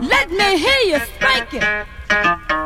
Let me hear you spank it.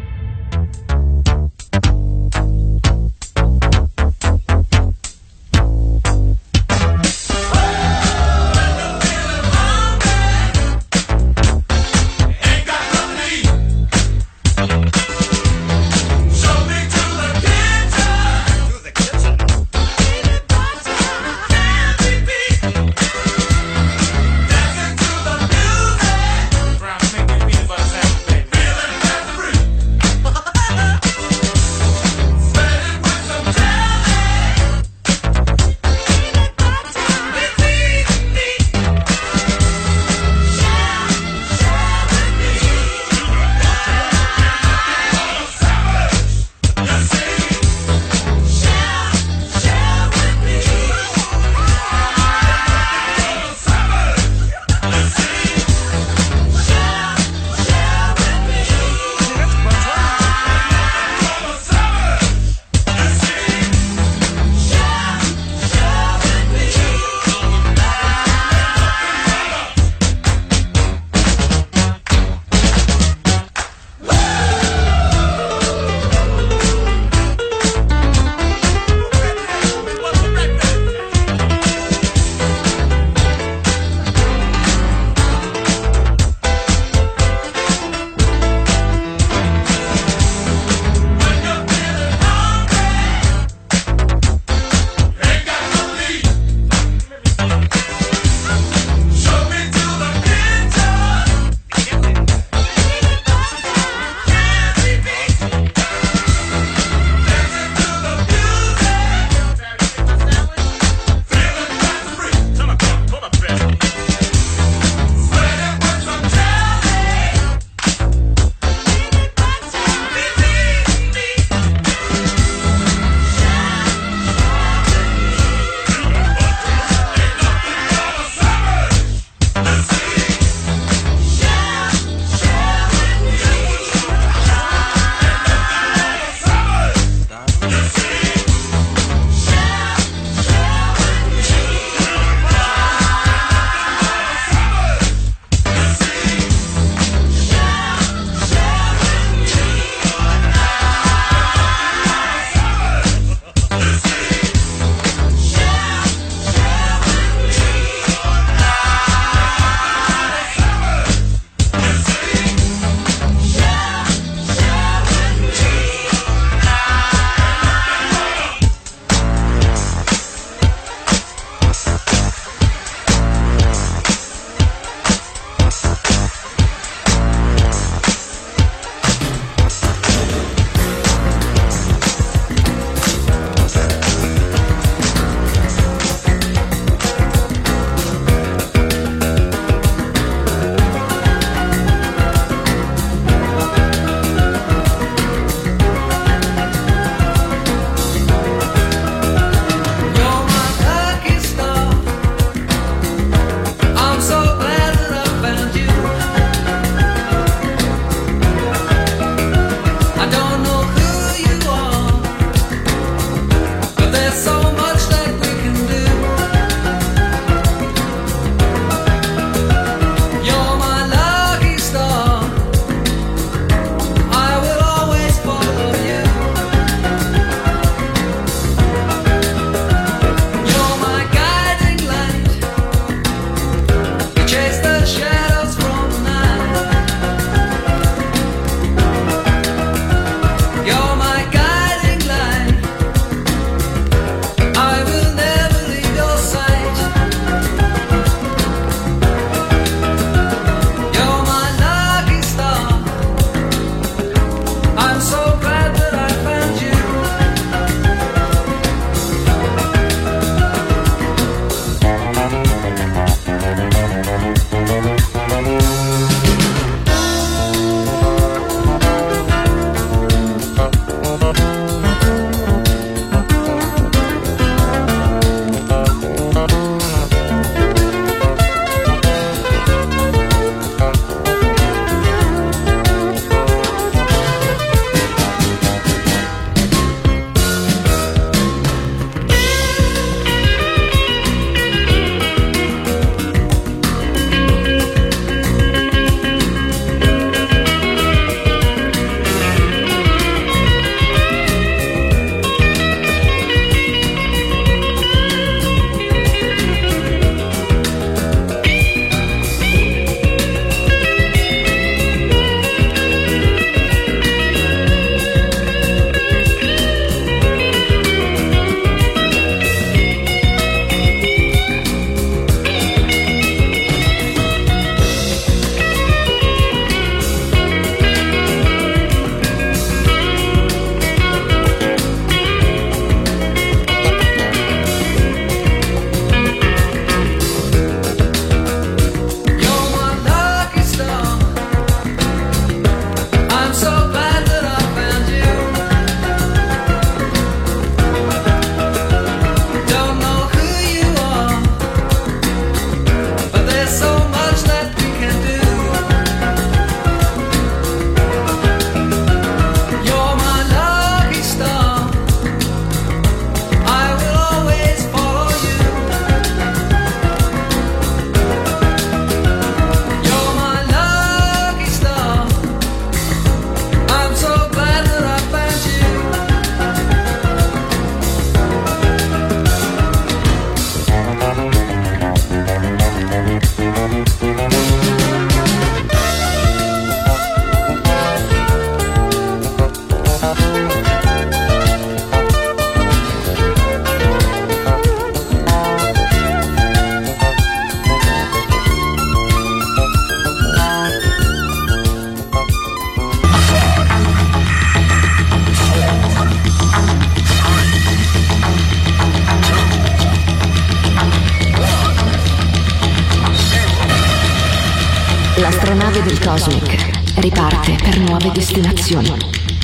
Destinazioni,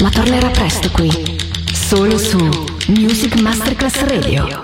ma tornerà presto qui, solo su Music Masterclass Radio.